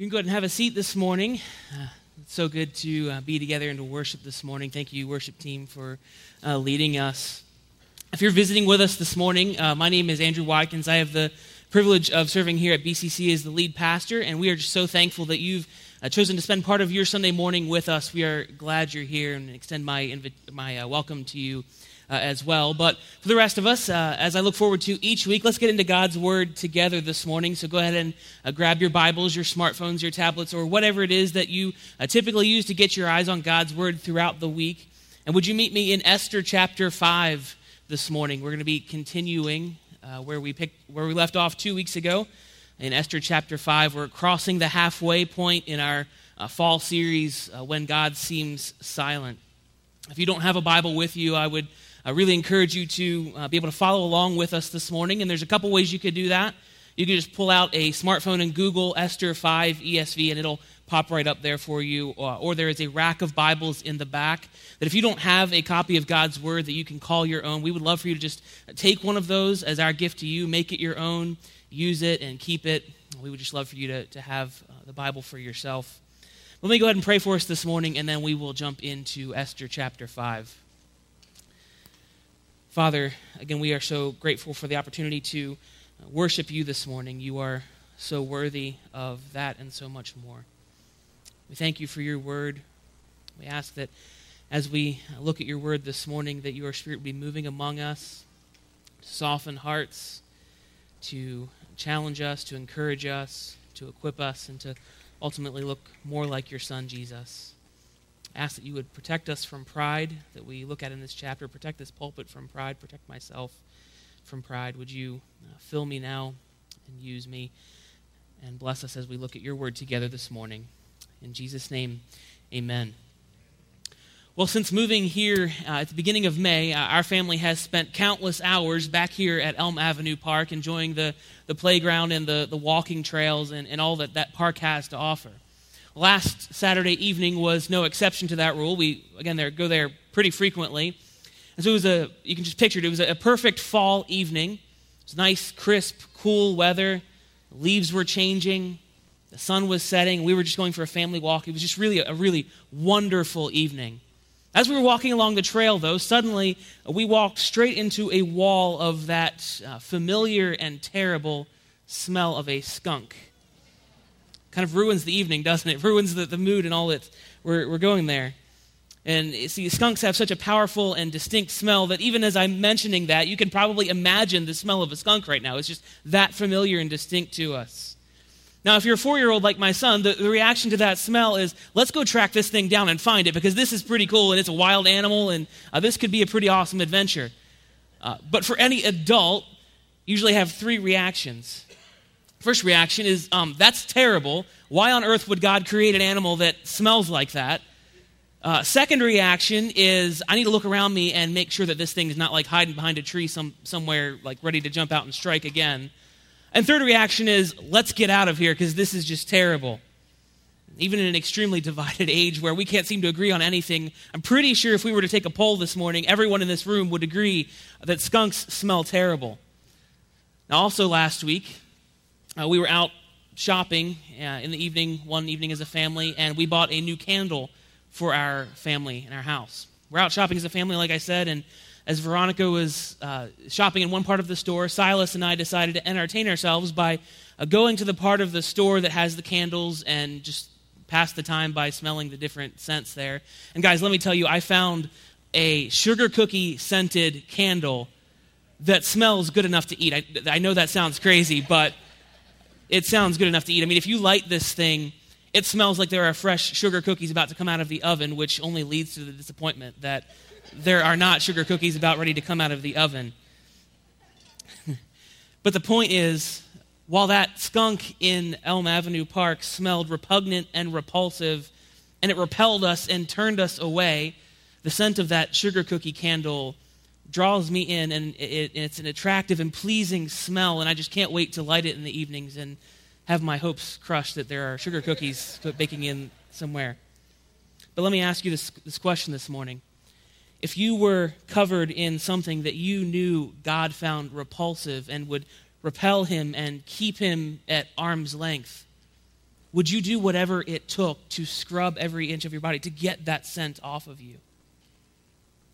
You can go ahead and have a seat this morning. Uh, it's so good to uh, be together and to worship this morning. Thank you, worship team, for uh, leading us. If you're visiting with us this morning, uh, my name is Andrew Watkins. I have the privilege of serving here at BCC as the lead pastor, and we are just so thankful that you've uh, chosen to spend part of your Sunday morning with us. We are glad you're here and extend my, invi- my uh, welcome to you uh, as well. But for the rest of us, uh, as I look forward to each week, let's get into God's Word together this morning. So go ahead and uh, grab your Bibles, your smartphones, your tablets, or whatever it is that you uh, typically use to get your eyes on God's Word throughout the week. And would you meet me in Esther chapter 5 this morning? We're going to be continuing uh, where, we picked, where we left off two weeks ago in Esther chapter 5. We're crossing the halfway point in our uh, fall series, When God Seems Silent. If you don't have a Bible with you, I would I really encourage you to uh, be able to follow along with us this morning. And there's a couple ways you could do that. You can just pull out a smartphone and Google Esther 5 ESV, and it'll pop right up there for you. Or, uh, or there is a rack of Bibles in the back that if you don't have a copy of God's Word that you can call your own, we would love for you to just take one of those as our gift to you, make it your own, use it, and keep it. We would just love for you to, to have uh, the Bible for yourself. Let me go ahead and pray for us this morning, and then we will jump into Esther chapter 5. Father, again, we are so grateful for the opportunity to uh, worship you this morning. You are so worthy of that and so much more. We thank you for your word. We ask that as we look at your word this morning, that your spirit be moving among us, to soften hearts, to challenge us, to encourage us, to equip us, and to ultimately look more like your son, Jesus ask that you would protect us from pride that we look at in this chapter. Protect this pulpit from pride. Protect myself from pride. Would you uh, fill me now and use me and bless us as we look at your word together this morning. In Jesus' name, amen. Well, since moving here uh, at the beginning of May, uh, our family has spent countless hours back here at Elm Avenue Park enjoying the, the playground and the, the walking trails and, and all that that park has to offer. Last Saturday evening was no exception to that rule. We, again, there, go there pretty frequently. And so it was a, you can just picture it, it was a perfect fall evening. It was nice, crisp, cool weather. The leaves were changing. The sun was setting. We were just going for a family walk. It was just really a, a really wonderful evening. As we were walking along the trail, though, suddenly we walked straight into a wall of that uh, familiar and terrible smell of a skunk kind of ruins the evening, doesn't it? Ruins the, the mood and all that we're, we're going there. And see, skunks have such a powerful and distinct smell that even as I'm mentioning that, you can probably imagine the smell of a skunk right now. It's just that familiar and distinct to us. Now, if you're a four year old like my son, the, the, reaction to that smell is let's go track this thing down and find it because this is pretty cool and it's a wild animal and uh, this could be a pretty awesome adventure. Uh, but for any adult, usually have three reactions. First reaction is, um, that's terrible. Why on earth would God create an animal that smells like that? Uh, second reaction is, I need to look around me and make sure that this thing is not like hiding behind a tree some, somewhere, like ready to jump out and strike again. And third reaction is, let's get out of here because this is just terrible. Even in an extremely divided age where we can't seem to agree on anything, I'm pretty sure if we were to take a poll this morning, everyone in this room would agree that skunks smell terrible. Now, also last week, uh, we were out shopping uh, in the evening, one evening as a family, and we bought a new candle for our family in our house. We're out shopping as a family, like I said, and as Veronica was uh, shopping in one part of the store, Silas and I decided to entertain ourselves by uh, going to the part of the store that has the candles and just pass the time by smelling the different scents there. And guys, let me tell you, I found a sugar cookie scented candle that smells good enough to eat. I, I know that sounds crazy, but it sounds good enough to eat. I mean, if you light this thing, it smells like there are fresh sugar cookies about to come out of the oven, which only leads to the disappointment that there are not sugar cookies about ready to come out of the oven. but the point is, while that skunk in Elm Avenue Park smelled repugnant and repulsive, and it repelled us and turned us away, the scent of that sugar cookie candle draws me in, and it, it's an attractive and pleasing smell, and I just can't wait to light it in the evenings and have my hopes crushed that there are sugar cookies baking in somewhere. But let me ask you this, this question this morning. If you were covered in something that you knew God found repulsive and would repel him and keep him at arm's length, would you do whatever it took to scrub every inch of your body to get that scent off of you?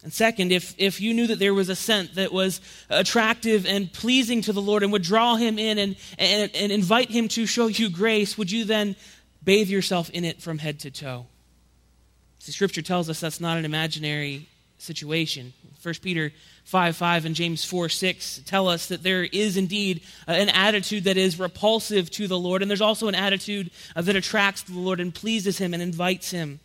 And second, if, if you knew that there was a scent that was attractive and pleasing to the Lord and would draw him in and, and, and invite him to show you grace, would you then bathe yourself in it from head to toe? See, Scripture tells us that's not an imaginary situation. 1 Peter 5 5 and James 4 6 tell us that there is indeed uh, an attitude that is repulsive to the Lord, and there's also an attitude uh, that attracts the Lord and pleases him and invites him.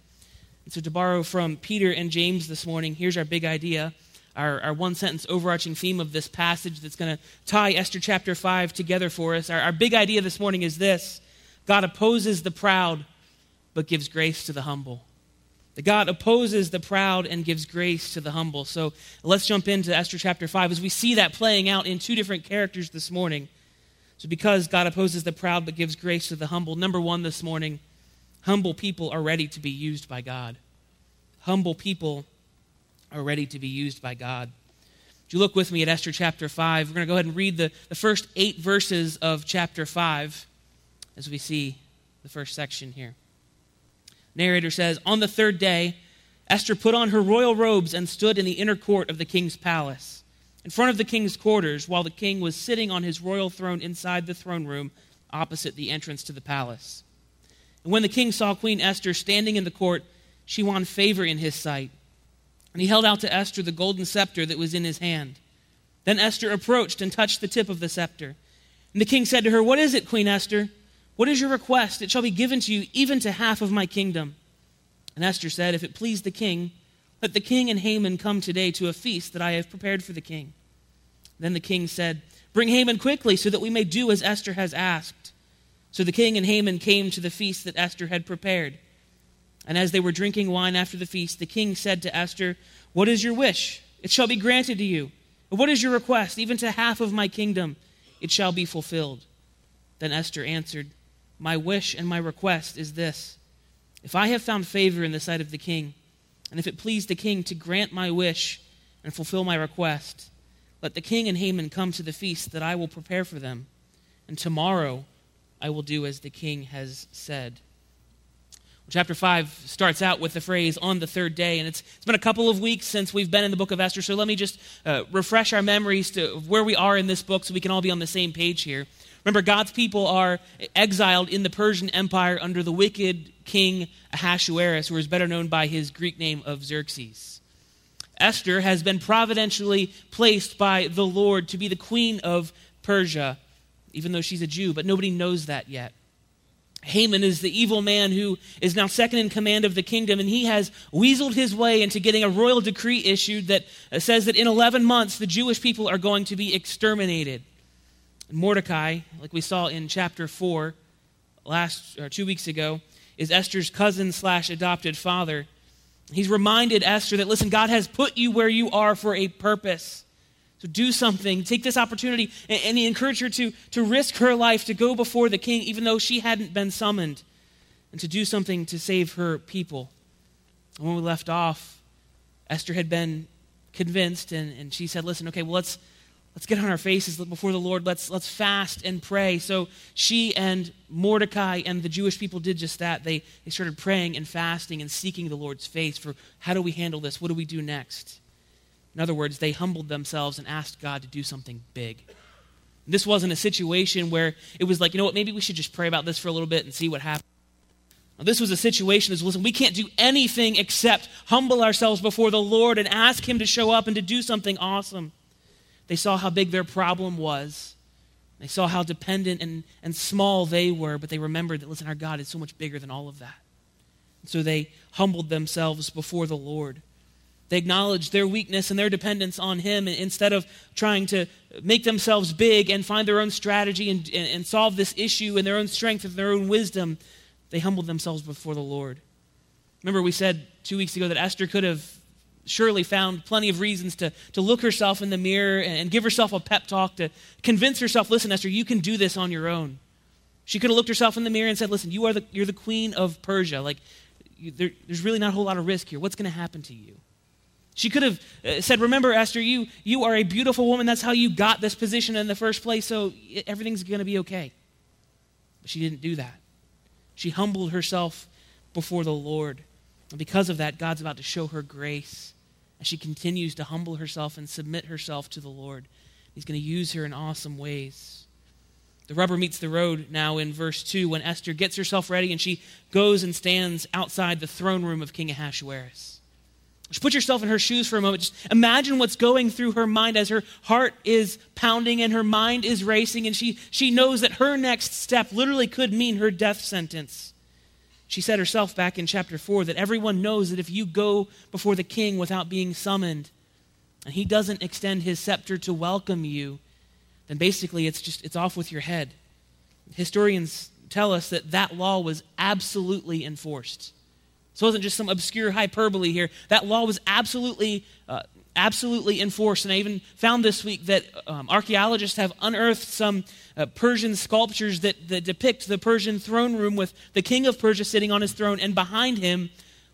And so, to borrow from Peter and James this morning, here's our big idea, our, our one sentence overarching theme of this passage that's going to tie Esther chapter 5 together for us. Our, our big idea this morning is this God opposes the proud, but gives grace to the humble. God opposes the proud and gives grace to the humble. So let's jump into Esther chapter 5 as we see that playing out in two different characters this morning. So, because God opposes the proud but gives grace to the humble, number one this morning, Humble people are ready to be used by God. Humble people are ready to be used by God. Would you look with me at Esther chapter 5? We're going to go ahead and read the, the first eight verses of chapter 5 as we see the first section here. Narrator says On the third day, Esther put on her royal robes and stood in the inner court of the king's palace, in front of the king's quarters, while the king was sitting on his royal throne inside the throne room opposite the entrance to the palace. And when the king saw Queen Esther standing in the court, she won favor in his sight. And he held out to Esther the golden scepter that was in his hand. Then Esther approached and touched the tip of the scepter. And the king said to her, What is it, Queen Esther? What is your request? It shall be given to you, even to half of my kingdom. And Esther said, If it please the king, let the king and Haman come today to a feast that I have prepared for the king. Then the king said, Bring Haman quickly, so that we may do as Esther has asked. So the king and Haman came to the feast that Esther had prepared. And as they were drinking wine after the feast, the king said to Esther, What is your wish? It shall be granted to you. What is your request? Even to half of my kingdom, it shall be fulfilled. Then Esther answered, My wish and my request is this If I have found favor in the sight of the king, and if it please the king to grant my wish and fulfill my request, let the king and Haman come to the feast that I will prepare for them. And tomorrow, I will do as the king has said. Well, chapter 5 starts out with the phrase, on the third day. And it's, it's been a couple of weeks since we've been in the book of Esther, so let me just uh, refresh our memories to where we are in this book so we can all be on the same page here. Remember, God's people are exiled in the Persian Empire under the wicked king Ahasuerus, who is better known by his Greek name of Xerxes. Esther has been providentially placed by the Lord to be the queen of Persia even though she's a Jew, but nobody knows that yet. Haman is the evil man who is now second in command of the kingdom, and he has weaseled his way into getting a royal decree issued that uh, says that in 11 months the Jewish people are going to be exterminated. Mordecai, like we saw in chapter 4 last or two weeks ago, is Esther's cousin slash adopted father. He's reminded Esther that, listen, God has put you where you are for a purpose. So do something. Take this opportunity. And, and he encouraged her to, to risk her life to go before the king, even though she hadn't been summoned, and to do something to save her people. And when we left off, Esther had been convinced, and, and she said, Listen, okay, well, let's, let's get on our faces before the Lord. Let's, let's fast and pray. So she and Mordecai and the Jewish people did just that. They, they started praying and fasting and seeking the Lord's face for how do we handle this? What do we do next? In other words, they humbled themselves and asked God to do something big. This wasn't a situation where it was like, you know what, maybe we should just pray about this for a little bit and see what happens. Now, this was a situation as listen, we can't do anything except humble ourselves before the Lord and ask Him to show up and to do something awesome. They saw how big their problem was. They saw how dependent and, and small they were, but they remembered that, listen, our God is so much bigger than all of that. And so they humbled themselves before the Lord. They acknowledge their weakness and their dependence on Him instead of trying to make themselves big and find their own strategy and, and, and solve this issue in their own strength and their own wisdom. They humbled themselves before the Lord. Remember, we said two weeks ago that Esther could have surely found plenty of reasons to, to look herself in the mirror and give herself a pep talk to convince herself, listen, Esther, you can do this on your own. She could have looked herself in the mirror and said, listen, you are the, you're the queen of Persia. Like, you, there, there's really not a whole lot of risk here. What's going to happen to you? She could have uh, said, Remember, Esther, you, you are a beautiful woman. That's how you got this position in the first place, so everything's going to be okay. But she didn't do that. She humbled herself before the Lord. And because of that, God's about to show her grace as she continues to humble herself and submit herself to the Lord. He's going to use her in awesome ways. The rubber meets the road now in verse 2 when Esther gets herself ready and she goes and stands outside the throne room of King Ahasuerus. Just put yourself in her shoes for a moment. Just imagine what's going through her mind as her heart is pounding and her mind is racing, and she, she knows that her next step literally could mean her death sentence. She said herself back in chapter 4 that everyone knows that if you go before the king without being summoned, and he doesn't extend his scepter to welcome you, then basically it's just it's off with your head. Historians tell us that that law was absolutely enforced. So it wasn't just some obscure hyperbole here. That law was absolutely, uh, absolutely enforced. And I even found this week that um, archaeologists have unearthed some uh, Persian sculptures that, that depict the Persian throne room with the king of Persia sitting on his throne, and behind him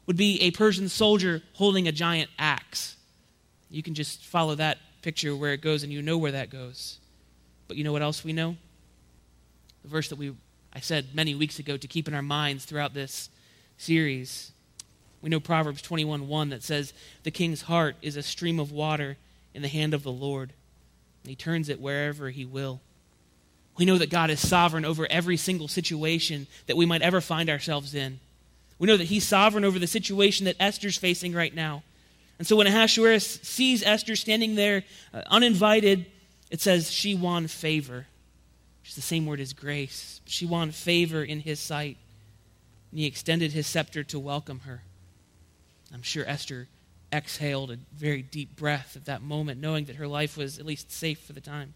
would be a Persian soldier holding a giant axe. You can just follow that picture where it goes, and you know where that goes. But you know what else we know? The verse that we I said many weeks ago to keep in our minds throughout this series. We know Proverbs 21 1 that says, The king's heart is a stream of water in the hand of the Lord, and he turns it wherever he will. We know that God is sovereign over every single situation that we might ever find ourselves in. We know that he's sovereign over the situation that Esther's facing right now. And so when Ahasuerus sees Esther standing there uh, uninvited, it says she won favor. It's the same word as grace. She won favor in his sight. And he extended his scepter to welcome her. I'm sure Esther exhaled a very deep breath at that moment, knowing that her life was at least safe for the time.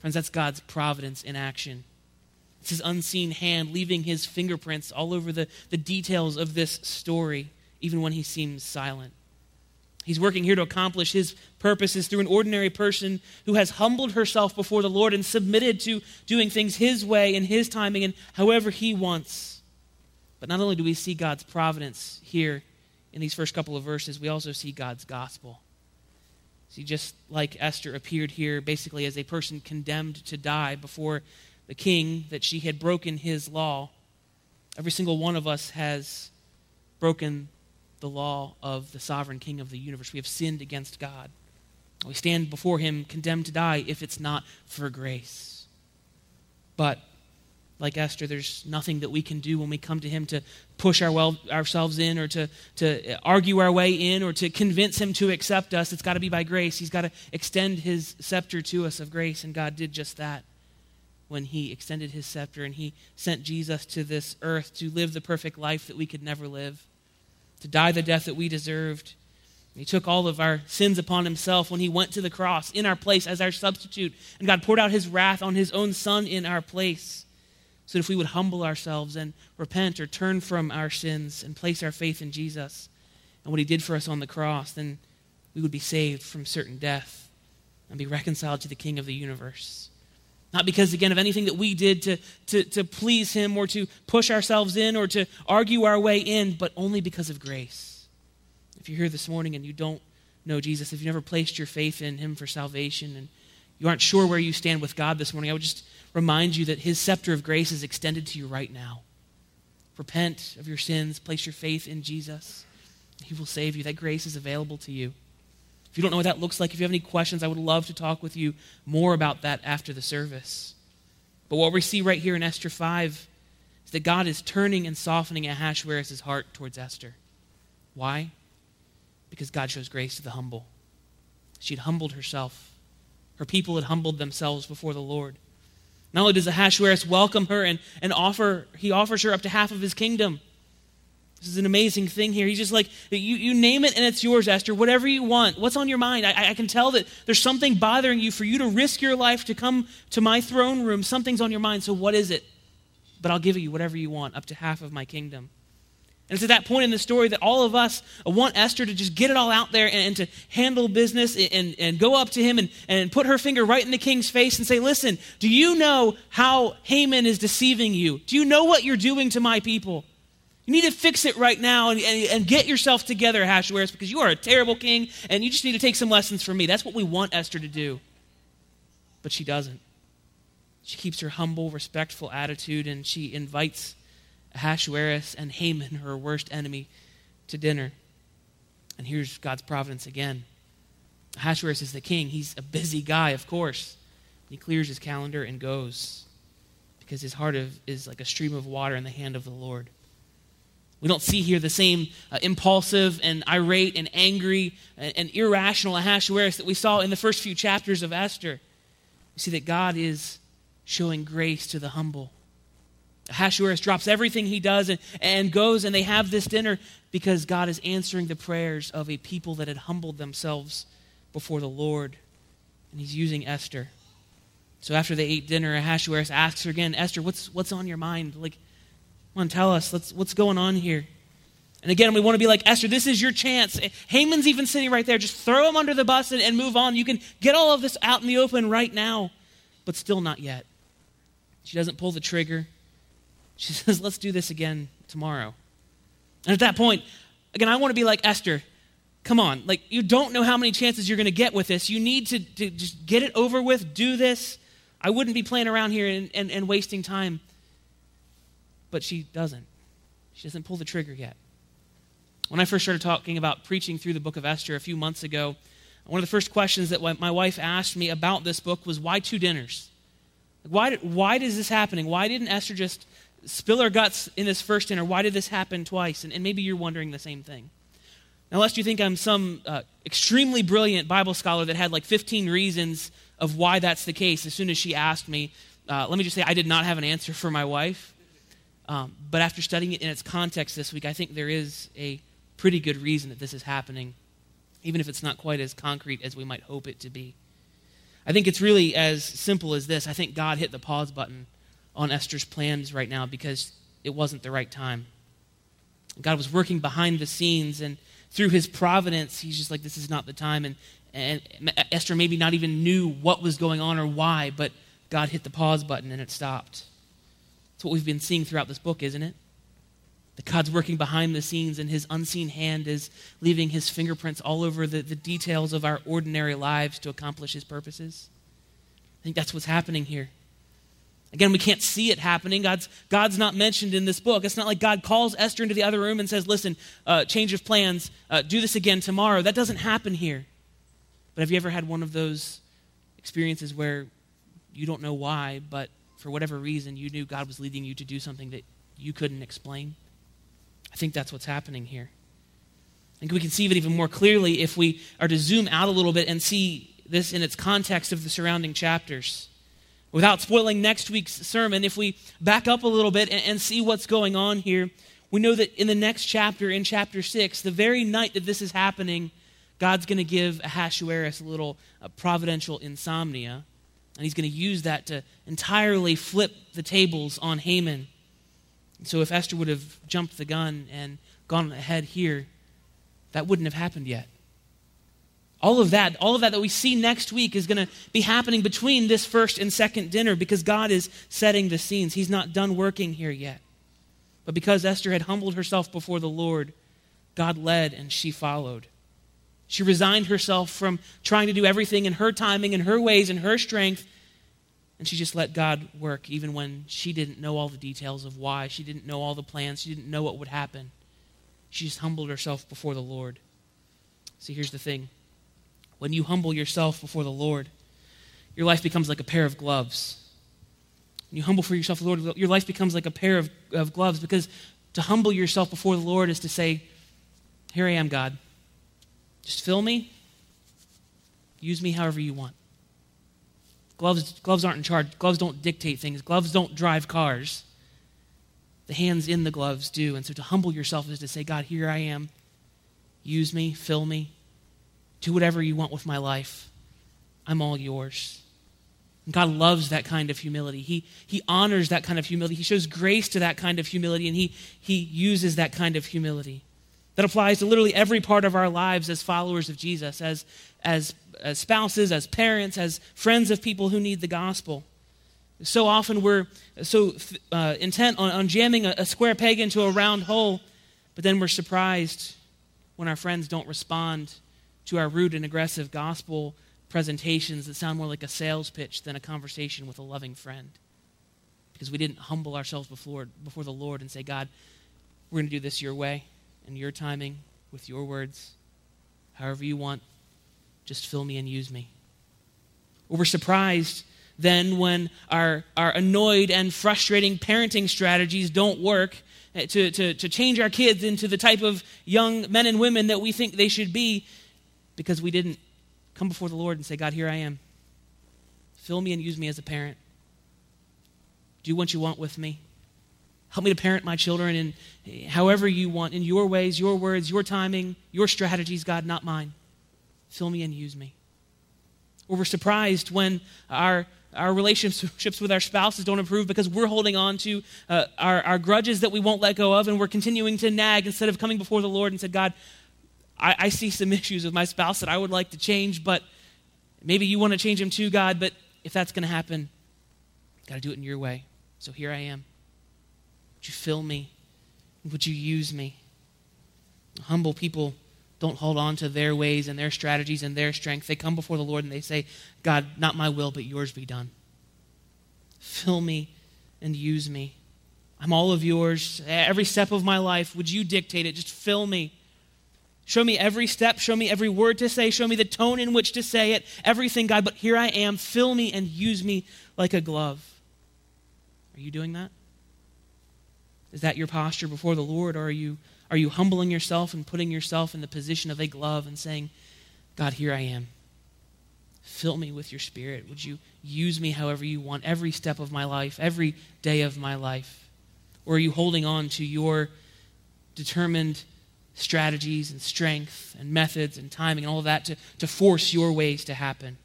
Friends, that's God's providence in action. It's his unseen hand leaving his fingerprints all over the, the details of this story, even when he seems silent. He's working here to accomplish his purposes through an ordinary person who has humbled herself before the Lord and submitted to doing things his way and his timing and however he wants. But not only do we see God's providence here in these first couple of verses, we also see God's gospel. See, just like Esther appeared here basically as a person condemned to die before the king, that she had broken his law, every single one of us has broken the law of the sovereign king of the universe. We have sinned against God. We stand before him condemned to die if it's not for grace. But like Esther, there's nothing that we can do when we come to him to push our well, ourselves in or to, to argue our way in or to convince him to accept us. It's got to be by grace. He's got to extend his scepter to us of grace, and God did just that when he extended his scepter and he sent Jesus to this earth to live the perfect life that we could never live to die the death that we deserved. He took all of our sins upon himself when he went to the cross in our place as our substitute. And God poured out his wrath on his own son in our place. So that if we would humble ourselves and repent or turn from our sins and place our faith in Jesus and what he did for us on the cross, then we would be saved from certain death and be reconciled to the King of the universe. Not because, again, of anything that we did to, to, to please Him or to push ourselves in or to argue our way in, but only because of grace. If you're here this morning and you don't know Jesus, if you've never placed your faith in Him for salvation and you aren't sure where you stand with God this morning, I would just remind you that His scepter of grace is extended to you right now. Repent of your sins, place your faith in Jesus. He will save you. That grace is available to you. If you don't know what that looks like, if you have any questions, I would love to talk with you more about that after the service. But what we see right here in Esther 5 is that God is turning and softening Ahasuerus' heart towards Esther. Why? Because God shows grace to the humble. She'd humbled herself. Her people had humbled themselves before the Lord. Not only does Ahasuerus welcome her and, and offer, he offers her up to half of his kingdom. This is an amazing thing here. He's just like, you, you name it and it's yours, Esther. Whatever you want. What's on your mind? I, I can tell that there's something bothering you for you to risk your life to come to my throne room. Something's on your mind. So what is it? But I'll give you whatever you want, up to half of my kingdom. And it's at that point in the story that all of us want Esther to just get it all out there and, and, to handle business and, and go up to him and, and put her finger right in the king's face and say, Listen, do you know how Haman is deceiving you? Do you know what you're doing to my people? You need to fix it right now and, and, and, get yourself together, Ahasuerus, because you are a terrible king and you just need to take some lessons from me. That's what we want Esther to do. But she doesn't. She keeps her humble, respectful attitude and she invites Ahasuerus and Haman, her worst enemy, to dinner. And here's God's providence again. Ahasuerus is the king. He's a busy guy, of course. He clears his calendar and goes because his heart is like a stream of water in the hand of the Lord. We don't see here the same uh, impulsive and irate and angry and, and irrational Ahasuerus that we saw in the first few chapters of Esther. We see that God is showing grace to the humble. Ahasuerus drops everything he does and, and goes, and they have this dinner because God is answering the prayers of a people that had humbled themselves before the Lord. And he's using Esther. So after they ate dinner, Ahasuerus asks her again, Esther, what's, what's on your mind? Like, come on, tell us. Let's, what's going on here? And again, we want to be like, Esther, this is your chance. Haman's even sitting right there. Just throw him under the bus and, and move on. You can get all of this out in the open right now, but still not yet. She doesn't pull the trigger. She says, let's do this again tomorrow. And at that point, again, I want to be like Esther. Come on, like you don't know how many chances you're going to get with this. You need to, to just get it over with, do this. I wouldn't be playing around here and, and, and wasting time. But she doesn't. She doesn't pull the trigger yet. When I first started talking about preaching through the book of Esther a few months ago, one of the first questions that my wife asked me about this book was why two dinners? Why, why is this happening? Why didn't Esther just spill her guts in this first dinner? Why did this happen twice? And, and maybe you're wondering the same thing. Now, Unless you think I'm some uh, extremely brilliant Bible scholar that had like 15 reasons of why that's the case, as soon as she asked me, uh, let me just say I did not have an answer for my wife. Um, but after studying it in its context this week, I think there is a pretty good reason that this is happening, even if it's not quite as concrete as we might hope it to be. I think it's really as simple as this. I think God hit the pause button on Esther's plans right now because it wasn't the right time. God was working behind the scenes, and through his providence, he's just like, this is not the time. And, and Esther maybe not even knew what was going on or why, but God hit the pause button and it stopped. That's what we've been seeing throughout this book, isn't it? That God's working behind the scenes and his unseen hand is leaving his fingerprints all over the, the details of our ordinary lives to accomplish his purposes. I think that's what's happening here. Again, we can't see it happening. God's, God's not mentioned in this book. It's not like God calls Esther into the other room and says, Listen, uh, change of plans, uh, do this again tomorrow. That doesn't happen here. But have you ever had one of those experiences where you don't know why, but for whatever reason, you knew God was leading you to do something that you couldn't explain? I think that's what's happening here. I think we can see it even more clearly if we are to zoom out a little bit and see this in its context of the surrounding chapters. Without spoiling next week's sermon, if we back up a little bit and, and see what's going on here, we know that in the next chapter, in chapter 6, the very night that this is happening, God's going to give Ahasuerus a little uh, providential insomnia, and he's going to use that to entirely flip the tables on Haman. So if Esther would have jumped the gun and gone ahead here, that wouldn't have happened yet. All of that, all of that that we see next week is going to be happening between this first and second dinner because God is setting the scenes. He's not done working here yet. But because Esther had humbled herself before the Lord, God led and she followed. She resigned herself from trying to do everything in her timing, in her ways, in her strength, and she just let God work even when she didn't know all the details of why. She didn't know all the plans. She didn't know what would happen. She just humbled herself before the Lord. See, here's the thing when you humble yourself before the Lord, your life becomes like a pair of gloves. When you humble for yourself, Lord, your life becomes like a pair of, of gloves because to humble yourself before the Lord is to say, Here I am, God. Just fill me. Use me however you want. Gloves, gloves aren't in charge. Gloves don't dictate things. Gloves don't drive cars. The hands in the gloves do. And so to humble yourself is to say, God, here I am. Use me, fill me, do whatever you want with my life. I'm all yours. And God loves that kind of humility. He, he honors that kind of humility. He shows grace to that kind of humility, and he, he uses that kind of humility. That applies to literally every part of our lives as followers of Jesus, as, as, as spouses, as parents, as friends of people who need the gospel. So often we're so uh, intent on, on jamming a, a square peg into a round hole, but then we're surprised when our friends don't respond to our rude and aggressive gospel presentations that sound more like a sales pitch than a conversation with a loving friend. because we didn't humble ourselves before, before the Lord and say, God, we're going to do this your way and your timing with your words, however you want. Just fill me and use me. We're surprised then when our, our annoyed and frustrating parenting strategies don't work eh, to, to, to change our kids into the type of young men and women that we think they should be because we didn't come before the Lord and say, God, here I am. Fill me and use me as a parent. Do what you want with me. Help me to parent my children in however you want, in your ways, your words, your timing, your strategies, God, not mine. Fill me and use me. Or we're surprised when our our relationships with our spouses don't improve because we're holding on to uh, our, our grudges that we won't let go of and we're continuing to nag instead of coming before the Lord and said, God, I, I see some issues with my spouse that I would like to change, but maybe you want to change them too, God, but if that's going to happen, got to do it in your way. So here I am. Would you fill me? Would you use me? Humble people don't hold on to their ways and their strategies and their strength. They come before the Lord and they say, God, not my will, but yours be done. Fill me and use me. I'm all of yours. Every step of my life, would you dictate it? Just fill me. Show me every step. Show me every word to say. Show me the tone in which to say it. Everything, God. But here I am. Fill me and use me like a glove. Are you doing that? Is that your posture before the Lord, or are you are you humbling yourself and putting yourself in the position of a glove and saying, God, here I am. Fill me with your spirit. Would you use me however you want every step of my life, every day of my life? Or are you holding on to your determined strategies and strength and methods and timing and all of that to, to force your ways to happen?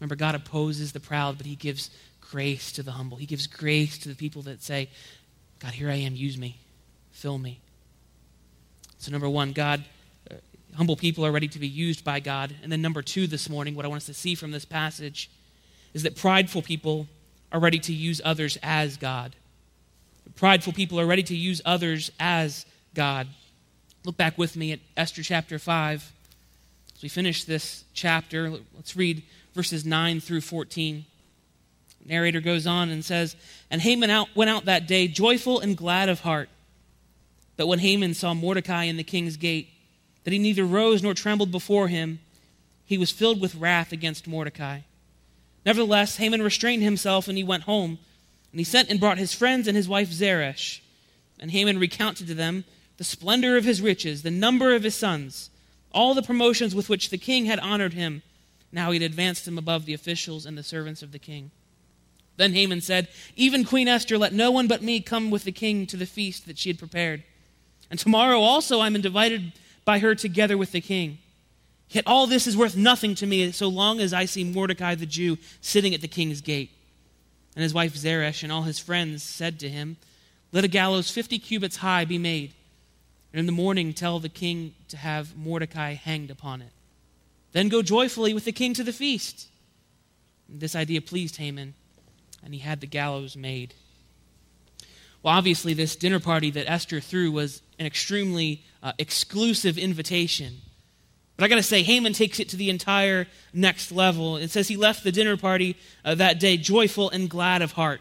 Remember, God opposes the proud, but He gives grace to the humble. He gives grace to the people that say, God, here I am, use me, fill me. So, number one, God, uh, humble people are ready to be used by God. And then, number two, this morning, what I want us to see from this passage is that prideful people are ready to use others as God. Prideful people are ready to use others as God. Look back with me at Esther chapter 5. As we finish this chapter, let's read verses 9 through 14. The narrator goes on and says, And Haman out, went out that day joyful and glad of heart but when Haman saw Mordecai in the king's gate, that he neither rose nor trembled before him, he was filled with wrath against Mordecai. Nevertheless, Haman restrained himself and he went home. And he sent and brought his friends and his wife Zeresh. And Haman recounted to them the splendor of his riches, the number of his sons, all the promotions with which the king had honored him. Now he had advanced him above the officials and the servants of the king. Then Haman said, Even Queen Esther, let no one but me come with the king to the feast that she had prepared. And tomorrow also I'm invited by her together with the king. Yet all this is worth nothing to me so long as I see Mordecai the Jew sitting at the king's gate. And his wife Zeresh and all his friends said to him, Let a gallows fifty cubits high be made, and in the morning tell the king to have Mordecai hanged upon it. Then go joyfully with the king to the feast. This idea pleased Haman, and he had the gallows made. Well, obviously, this dinner party that Esther threw was an extremely uh, exclusive invitation. But I got to say, Haman takes it to the entire next level. It says he left the dinner party uh, that day joyful and glad of heart.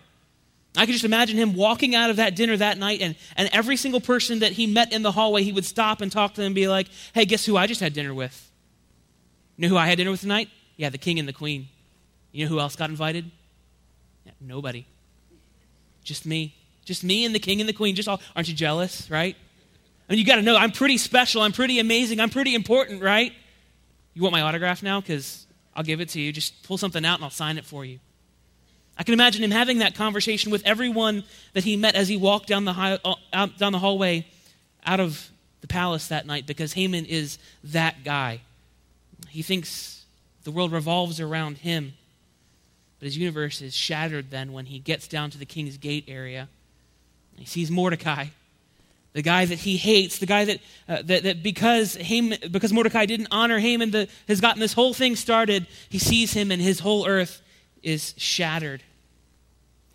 I can just imagine him walking out of that dinner that night, and, and every single person that he met in the hallway, he would stop and talk to them and be like, Hey, guess who I just had dinner with? You know who I had dinner with tonight? Yeah, the king and the queen. You know who else got invited? Yeah, nobody. Just me. Just me and the king and the queen. Just all, aren't you jealous, right? I mean, you got to know I'm pretty special. I'm pretty amazing. I'm pretty important, right? You want my autograph now? Because I'll give it to you. Just pull something out and I'll sign it for you. I can imagine him having that conversation with everyone that he met as he walked down the, high, uh, out, down the hallway out of the palace that night because Haman is that guy. He thinks the world revolves around him. But his universe is shattered then when he gets down to the king's gate area he sees Mordecai, the guy that he hates, the guy that, uh, that, that because, Haman, because Mordecai didn't honor Haman, the, has gotten this whole thing started. He sees him and his whole earth is shattered.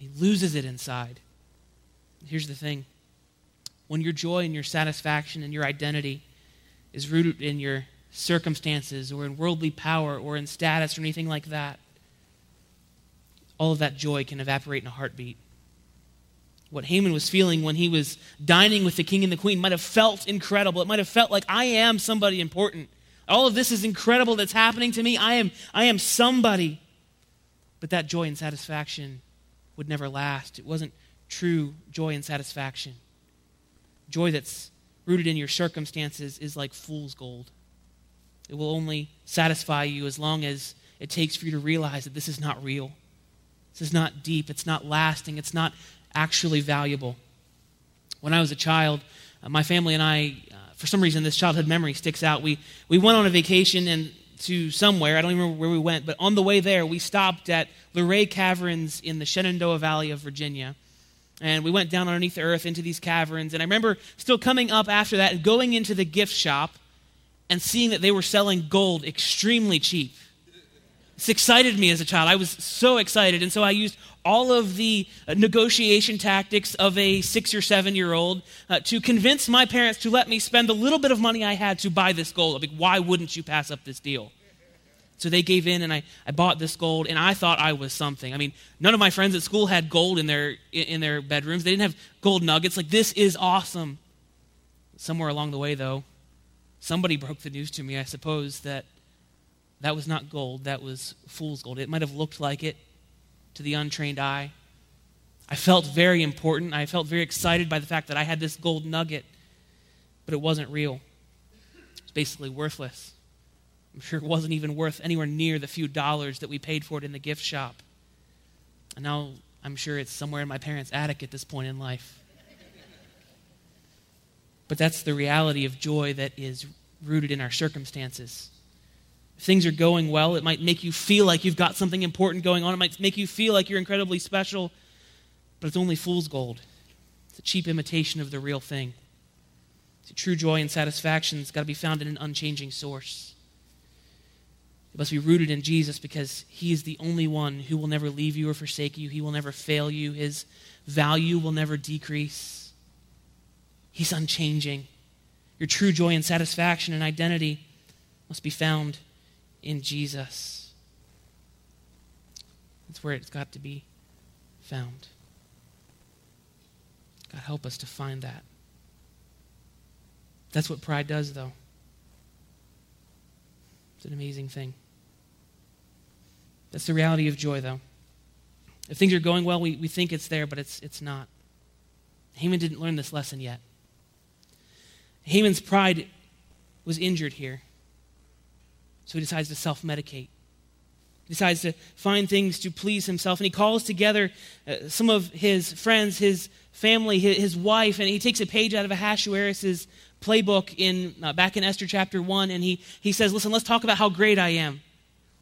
He loses it inside. Here's the thing when your joy and your satisfaction and your identity is rooted in your circumstances or in worldly power or in status or anything like that, all of that joy can evaporate in a heartbeat what Haman was feeling when he was dining with the king and the queen might have felt incredible. It might have felt like I am somebody important. All of this is incredible that's happening to me. I am, I am somebody. But that joy and satisfaction would never last. It wasn't true joy and satisfaction. Joy that's rooted in your circumstances is like fool's gold. It will only satisfy you as long as it takes for you to realize that this is not real. This is not deep. It's not lasting. It's not actually valuable. When I was a child, uh, my family and I, uh, for some reason, this childhood memory sticks out. We, we went on a vacation and to somewhere. I don't even remember where we went, but on the way there, we stopped at Luray Caverns in the Shenandoah Valley of Virginia. And we went down underneath the earth into these caverns. And I remember still coming up after that and going into the gift shop and seeing that they were selling gold extremely cheap. This excited me as a child. I was so excited. And so I used all of the uh, negotiation tactics of a six or seven year old uh, to convince my parents to let me spend the little bit of money I had to buy this gold. I Like, why wouldn't you pass up this deal? So they gave in, and I, I bought this gold, and I thought I was something. I mean, none of my friends at school had gold in their, in their bedrooms. They didn't have gold nuggets. Like, this is awesome. Somewhere along the way, though, somebody broke the news to me, I suppose, that that was not gold, that was fool's gold. It might have looked like it to the untrained eye. I felt very important. I felt very excited by the fact that I had this gold nugget, but it wasn't real. It was basically worthless. I'm sure it wasn't even worth anywhere near the few dollars that we paid for it in the gift shop. And now I'm sure it's somewhere in my parents' attic at this point in life. But that's the reality of joy that is rooted in our circumstances. If things are going well, it might make you feel like you've got something important going on. It might make you feel like you're incredibly special, but it's only fool's gold. It's a cheap imitation of the real thing. See, true joy and satisfaction has got to be found in an unchanging source. It must be rooted in Jesus because He is the only one who will never leave you or forsake you. He will never fail you. His value will never decrease. He's unchanging. Your true joy and satisfaction and identity must be found in Jesus. That's where it's got to be found. God, help us to find that. That's what pride does, though. It's an amazing thing. That's the reality of joy, though. If things are going well, we, we think it's there, but it's, it's not. Haman didn't learn this lesson yet. Haman's pride was injured here. So he decides to self medicate. He decides to find things to please himself. And he calls together uh, some of his friends, his family, his, wife, and he takes a page out of Ahasuerus' playbook in, uh, back in Esther chapter 1, and he, he says, Listen, let's talk about how great I am.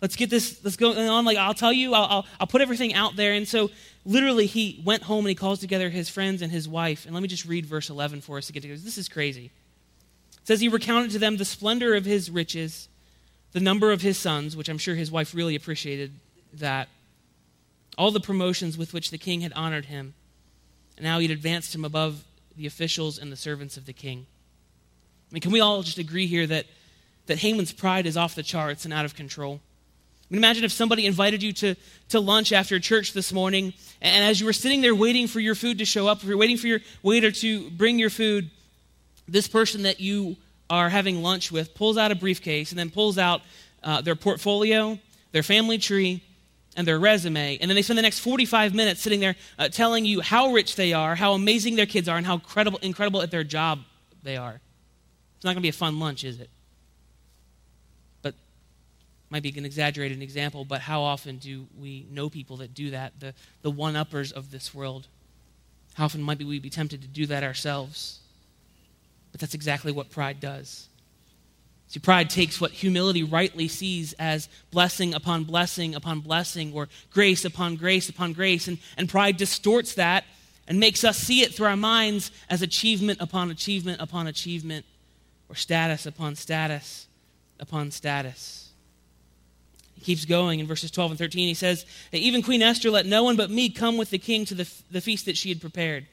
Let's get this, let's go on. Like, I'll tell you, I'll, I'll, I'll put everything out there. And so, literally, he went home and he calls together his friends and his wife. And let me just read verse 11 for us to get together. This is crazy. It says, He recounted to them the splendor of his riches the number of his sons, which I'm sure his wife really appreciated that, all the promotions with which the king had honored him, and how he'd advanced him above the officials and the servants of the king. I mean, can we all just agree here that, that Haman's pride is off the charts and out of control? I mean, imagine if somebody invited you to, to lunch after church this morning, and as you were sitting there waiting for your food to show up, if you're waiting for your waiter to bring your food, this person that you are having lunch with pulls out a briefcase and then pulls out uh, their portfolio, their family tree, and their resume. And then they spend the next 45 minutes sitting there uh, telling you how rich they are, how amazing their kids are, and how incredible, incredible at their job they are. It's not going to be a fun lunch, is it? But might be an exaggerated example, but how often do we know people that do that? The, the one uppers of this world. How often might we be tempted to do that ourselves? But that's exactly what pride does. See, pride takes what humility rightly sees as blessing upon blessing upon blessing, or grace upon grace upon grace, and, and pride distorts that and makes us see it through our minds as achievement upon achievement upon achievement, or status upon status upon status. He keeps going in verses 12 and 13. He says, Even Queen Esther let no one but me come with the king to the, the feast that she had prepared.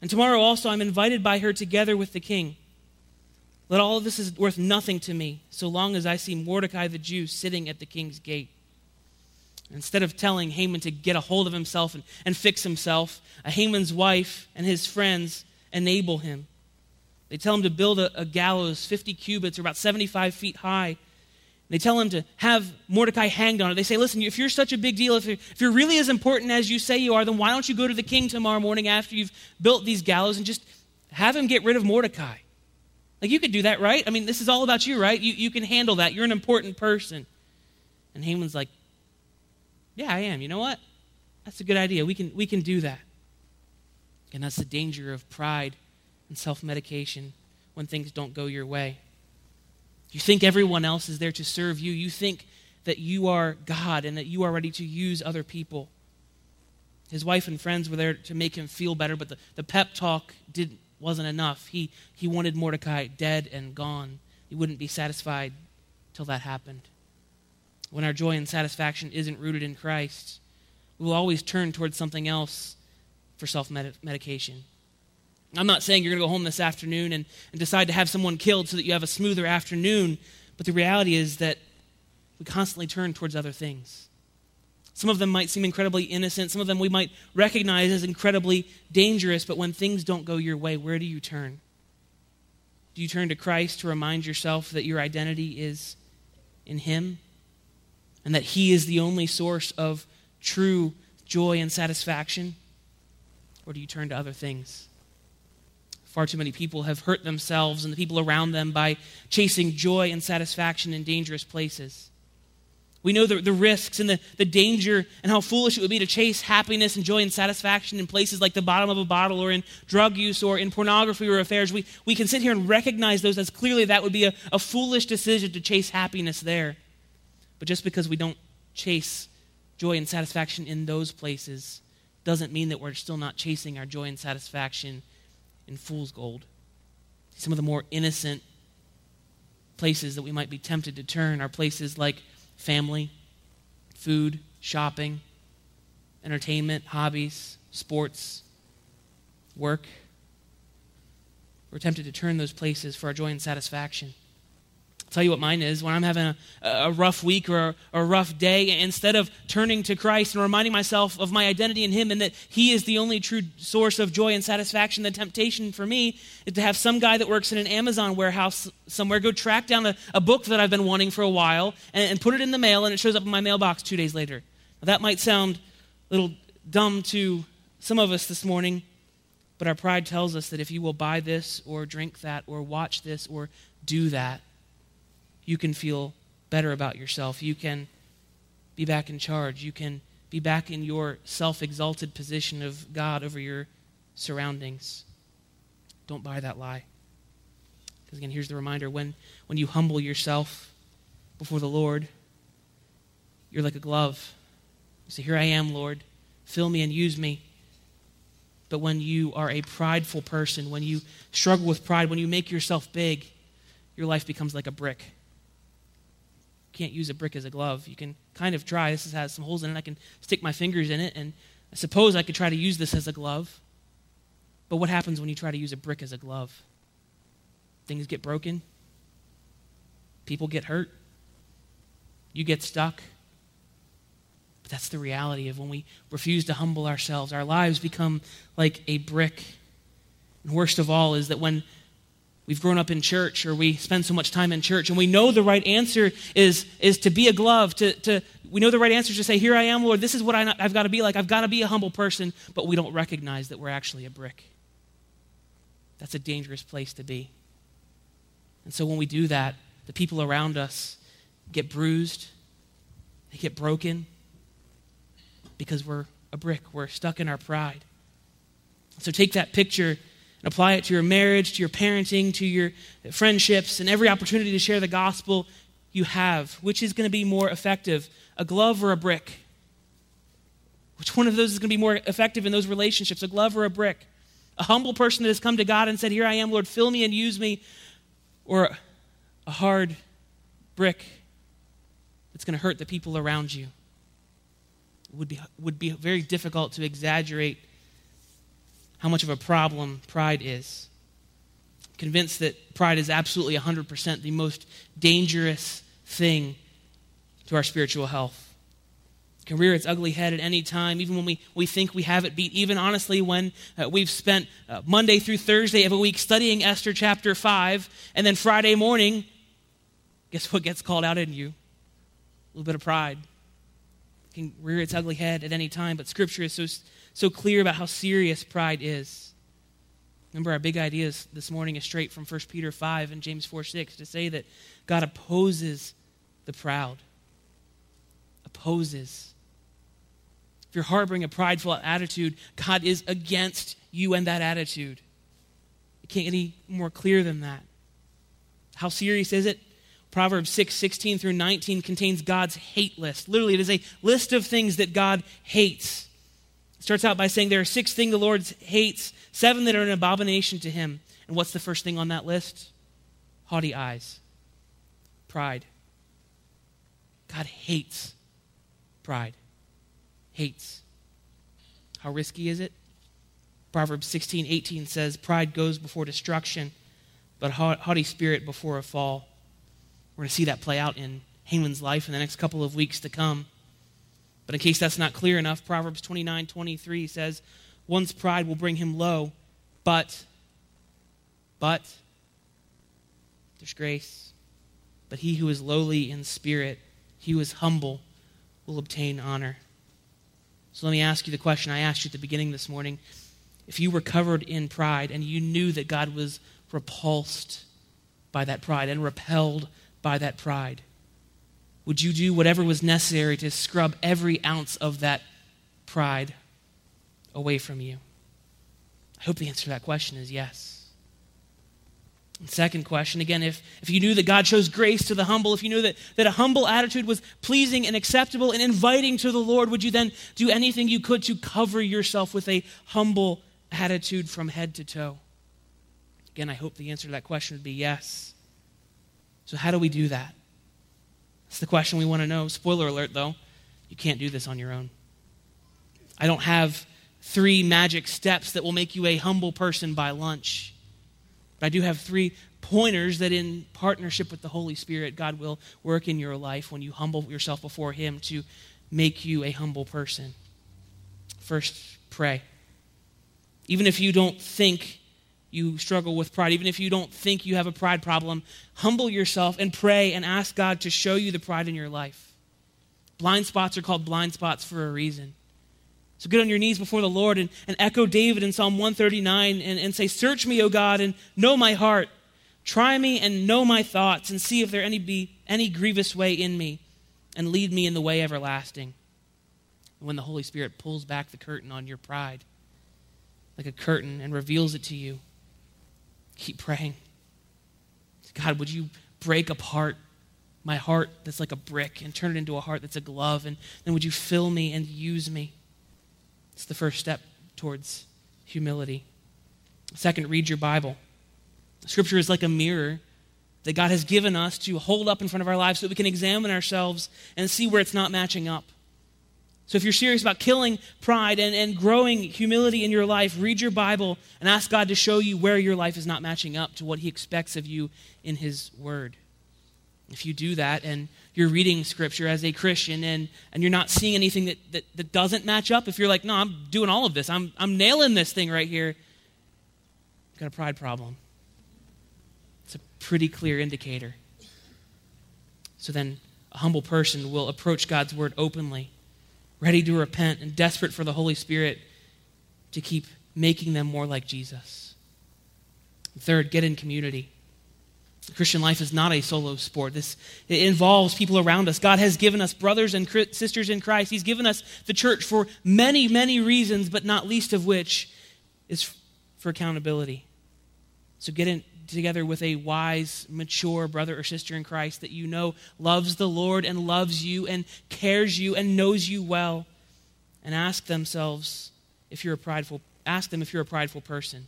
And tomorrow also I'm invited by her together with the king. Let all of this is worth nothing to me, so long as I see Mordecai the Jew sitting at the king's gate. Instead of telling Haman to get a hold of himself and, and fix himself, Haman's wife and his friends enable him. They tell him to build a, a gallows 50 cubits or about 75 feet high. They tell him to have Mordecai hanged on it. They say, listen, if you're such a big deal, if you're, if you're really as important as you say you are, then why don't you go to the king tomorrow morning after you've built these gallows and just have him get rid of Mordecai? Like, you could do that, right? I mean, this is all about you, right? You, you can handle that. You're an important person. And Haman's like, yeah, I am. You know what? That's a good idea. We can, we can do that. And that's the danger of pride and self medication when things don't go your way. You think everyone else is there to serve you. You think that you are God and that you are ready to use other people. His wife and friends were there to make him feel better, but the, the pep talk didn't, wasn't enough. He, he wanted Mordecai dead and gone. He wouldn't be satisfied till that happened when our joy and satisfaction isn't rooted in Christ, we will always turn towards something else for self medication. I'm not saying you're going to go home this afternoon and, and decide to have someone killed so that you have a smoother afternoon, but the reality is that we constantly turn towards other things. Some of them might seem incredibly innocent, some of them we might recognize as incredibly dangerous, but when things don't go your way, where do you turn? Do you turn to Christ to remind yourself that your identity is in Him? and that He is the only source of true joy and satisfaction? Or do you turn to other things? Far too many people have hurt themselves and the people around them by chasing joy and satisfaction in dangerous places. We know the, the risks and the, the danger and how foolish it would be to chase happiness and joy and satisfaction in places like the bottom of a bottle or in drug use or in pornography or affairs. We, we can sit here and recognize those as clearly that would be a, a foolish decision to chase happiness there. But just because we don't chase joy and satisfaction in those places doesn't mean that we're still not chasing our joy and satisfaction in fool's gold. Some of the more innocent places that we might be tempted to turn are places like family, food, shopping, entertainment, hobbies, sports, work. We're tempted to turn those places for our joy and satisfaction. I'll tell you what mine is. When I'm having a, a rough week or a, a, rough day, instead of turning to Christ and reminding myself of my identity in Him and that He is the only true source of joy and satisfaction, the temptation for me is to have some guy that works in an Amazon warehouse somewhere go track down a, a book that I've been wanting for a while and, and put it in the mail, and it shows up in my mailbox two days later. Now, that might sound a little dumb to some of us this morning, but our pride tells us that if you will buy this or drink that or watch this or do that, you can feel better about yourself. You can be back in charge. You can be back in your self exalted position of God over your surroundings. Don't buy that lie. Because again, here's the reminder when, when you humble yourself before the Lord, you're like a glove. You say, Here I am, Lord. Fill me and use me. But when you are a prideful person, when you struggle with pride, when you make yourself big, your life becomes like a brick can't use a brick as a glove. You can kind of try. This has some holes in it. I can stick my fingers in it, and I suppose I could try to use this as a glove. But what happens when you try to use a brick as a glove? Things get broken, people get hurt, you get stuck. But that's the reality of when we refuse to humble ourselves. Our lives become like a brick. And worst of all is that when we've grown up in church or we spend so much time in church and we know the right answer is, is to be a glove to, to we know the right answer is to say here i am lord. This is what I, i've got to be like. I've got to be a humble person but we don't recognize that we're actually a brick. That's a dangerous place to be. And so when we do that the people around us get bruised they get broken because we're a brick. We're stuck in our pride. So take that picture and apply it to your marriage, to your parenting, to your friendships, and every opportunity to share the gospel you have. Which is going to be more effective, a glove or a brick? Which one of those is going to be more effective in those relationships, a glove or a brick? A humble person that has come to God and said, Here I am, Lord, fill me and use me, or a hard brick that's going to hurt the people around you. It would be, would be very difficult to exaggerate how much of a problem pride is. Convinced that pride is absolutely 100% the most dangerous thing to our spiritual health. can rear its ugly head at any time, even when we, we think we have it beat. Even honestly, when uh, we've spent uh, Monday through Thursday of a week studying Esther chapter 5, and then Friday morning, guess what gets called out in you? A little bit of pride. It can rear its ugly head at any time, but Scripture is so, so clear about how serious pride is. Remember, our big ideas this morning is straight from 1 Peter 5 and James 4 6 to say that God opposes the proud. Opposes if you're harboring a prideful attitude, God is against you and that attitude. It can't get any more clear than that. How serious is it? Proverbs 6, 16 through 19 contains God's hate list. Literally, it is a list of things that God hates. Starts out by saying there are six things the Lord hates, seven that are an abomination to him. And what's the first thing on that list? Haughty eyes, pride. God hates pride hates. How risky is it? Proverbs 16, 18 says, Pride goes before destruction, but haughty spirit before a fall. We're going to see that play out in Haman's life in the next couple of weeks to come. But in case that's not clear enough, Proverbs 29, 23 says, One's pride will bring him low, but, but, there's grace. But he who is lowly in spirit, he who is humble, will obtain honor. So let me ask you the question I asked you at the beginning this morning. If you were covered in pride and you knew that God was repulsed by that pride and repelled by that pride, would you do whatever was necessary to scrub every ounce of that pride away from you? I hope the answer to that question is yes. Second question, again, if, if you knew that God shows grace to the humble, if you knew that, that a humble attitude was pleasing and acceptable and inviting to the Lord, would you then do anything you could to cover yourself with a humble attitude from head to toe? Again, I hope the answer to that question would be yes. So, how do we do that? That's the question we want to know. Spoiler alert, though, you can't do this on your own. I don't have three magic steps that will make you a humble person by lunch. But I do have three pointers that, in partnership with the Holy Spirit, God will work in your life when you humble yourself before Him to make you a humble person. First, pray. Even if you don't think you struggle with pride, even if you don't think you have a pride problem, humble yourself and pray and ask God to show you the pride in your life. Blind spots are called blind spots for a reason. So get on your knees before the Lord and, and echo David in Psalm 139 and, and say, Search me, O God, and know my heart. Try me and know my thoughts, and see if there any be any grievous way in me, and lead me in the way everlasting. And when the Holy Spirit pulls back the curtain on your pride, like a curtain, and reveals it to you, keep praying. God, would you break apart my heart that's like a brick and turn it into a heart that's a glove? And then would you fill me and use me? It's the first step towards humility. Second, read your Bible. Scripture is like a mirror that God has given us to hold up in front of our lives so that we can examine ourselves and see where it's not matching up. So, if you're serious about killing pride and, and growing humility in your life, read your Bible and ask God to show you where your life is not matching up to what He expects of you in His Word. If you do that and you're reading Scripture as a Christian and, and you're not seeing anything that, that, that doesn't match up, if you're like, no, I'm doing all of this, I'm, I'm nailing this thing right here, you've got a pride problem. It's a pretty clear indicator. So then, a humble person will approach God's Word openly, ready to repent and desperate for the Holy Spirit to keep making them more like Jesus. Third, get in community. Christian life is not a solo sport. This it involves people around us. God has given us brothers and sisters in Christ. He's given us the church for many, many reasons, but not least of which is for accountability. So get in together with a wise, mature brother or sister in Christ that you know loves the Lord and loves you and cares you and knows you well. And ask themselves if you're a prideful ask them if you're a prideful person.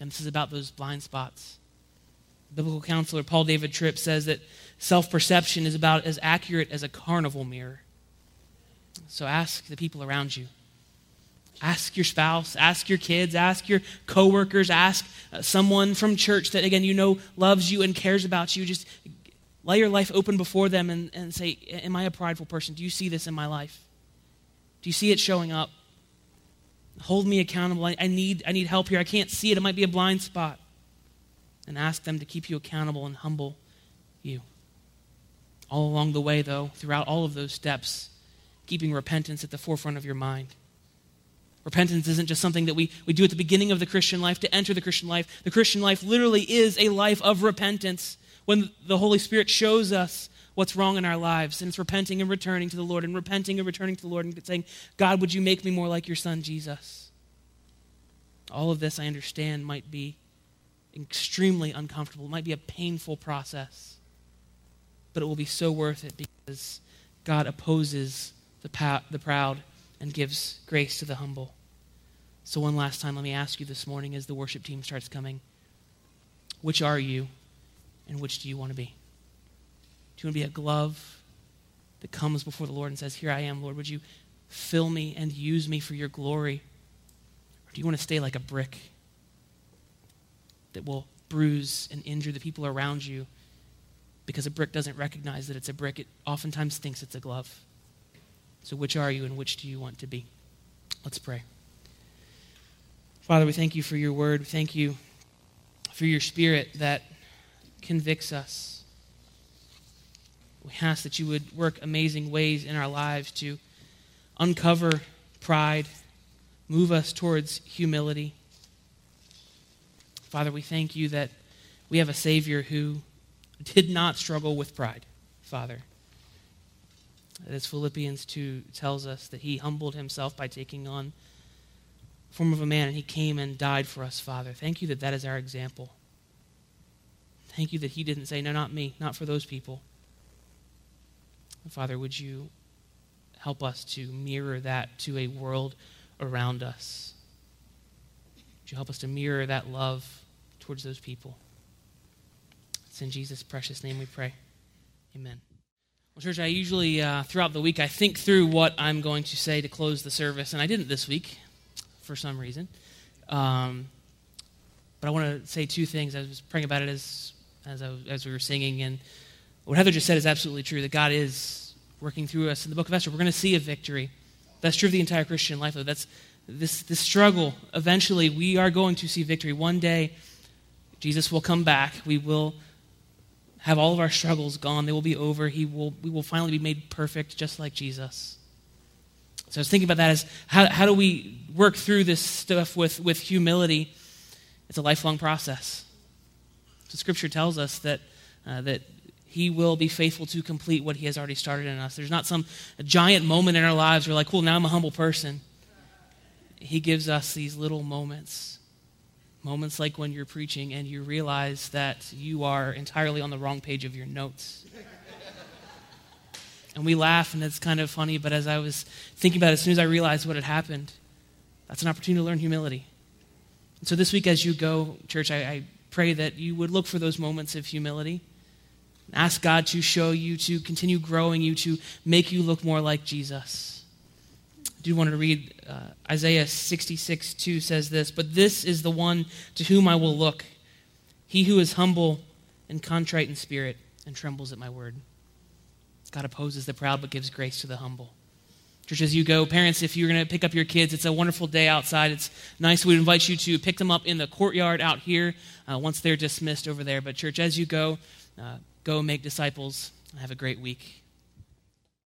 And this is about those blind spots biblical counselor Paul David Tripp says that self perception is about as accurate as a carnival mirror. So ask the people around you. Ask your spouse, ask your kids, ask your coworkers, ask uh, someone from church that, again, you know loves you and cares about you. Just lay your life open before them and, and say, Am I a prideful person? Do you see this in my life? Do you see it showing up? Hold me accountable. I, I, need, I need help here. I can't see it. It might be a blind spot. And ask them to keep you accountable and humble you. All along the way, though, throughout all of those steps, keeping repentance at the forefront of your mind. Repentance isn't just something that we, we do at the beginning of the Christian life to enter the Christian life. The Christian life literally is a life of repentance when the Holy Spirit shows us what's wrong in our lives. And it's repenting and returning to the Lord, and repenting and returning to the Lord, and saying, God, would you make me more like your son, Jesus? All of this, I understand, might be extremely uncomfortable. It might be a painful process. But it will be so worth it because God opposes the, the proud and gives grace to the humble. So, one last time, let me ask you this morning as the worship team starts coming which are you and which do you want to be? Do you want to be a glove that comes before the Lord and says, Here I am, Lord, would you fill me and use me for your glory? Or do you want to stay like a brick that will bruise and injure the people around you because a brick doesn't recognize that it's a brick? It oftentimes thinks it's a glove. So, which are you and which do you want to be? Let's pray. Father, we thank you for your word. We thank you for your spirit that convicts us. We ask that you would work amazing ways in our lives to uncover pride, move us towards humility. Father, we thank you that we have a Savior who did not struggle with pride, Father. As Philippians 2 tells us, that he humbled himself by taking on form of a man, and he came and died for us, Father. Thank you that that is our example. Thank you that he didn't say, No, not me, not for those people. Father, would you help us to mirror that to a world around us? Would you help us to mirror that love towards those people? It's in Jesus' precious name we pray. Amen. Well, church, I usually, uh, throughout the week, I think through what I'm going to say to close the service, and I didn't this week for some reason. Um, but I want to say two things. I was praying about it as as, I, as we were singing. And what Heather just said is absolutely true that God is working through us. In the book of Esther, we're going to see a victory. That's true of the entire Christian life, though. That's this, this struggle. Eventually, we are going to see victory. One day, Jesus will come back. We will have all of our struggles gone. They will be over. He will, we will finally be made perfect, just like Jesus. So I was thinking about that as how, how do we work through this stuff with, with humility? It's a lifelong process. So Scripture tells us that, uh, that He will be faithful to complete what He has already started in us. There's not some giant moment in our lives where, like, cool, now I'm a humble person. He gives us these little moments. Moments like when you're preaching and you realize that you are entirely on the wrong page of your notes. and we laugh and it's kind of funny, but as I was thinking about it, as soon as I realized what had happened, that's an opportunity to learn humility. And so this week, as you go, church, I, I pray that you would look for those moments of humility. Ask God to show you, to continue growing you, to make you look more like Jesus. Do want to read uh, Isaiah 66 2 says this, but this is the one to whom I will look, he who is humble and contrite in spirit and trembles at my word. God opposes the proud but gives grace to the humble. Church, as you go, parents, if you're going to pick up your kids, it's a wonderful day outside. It's nice. We'd invite you to pick them up in the courtyard out here uh, once they're dismissed over there. But, church, as you go, uh, go make disciples. Have a great week.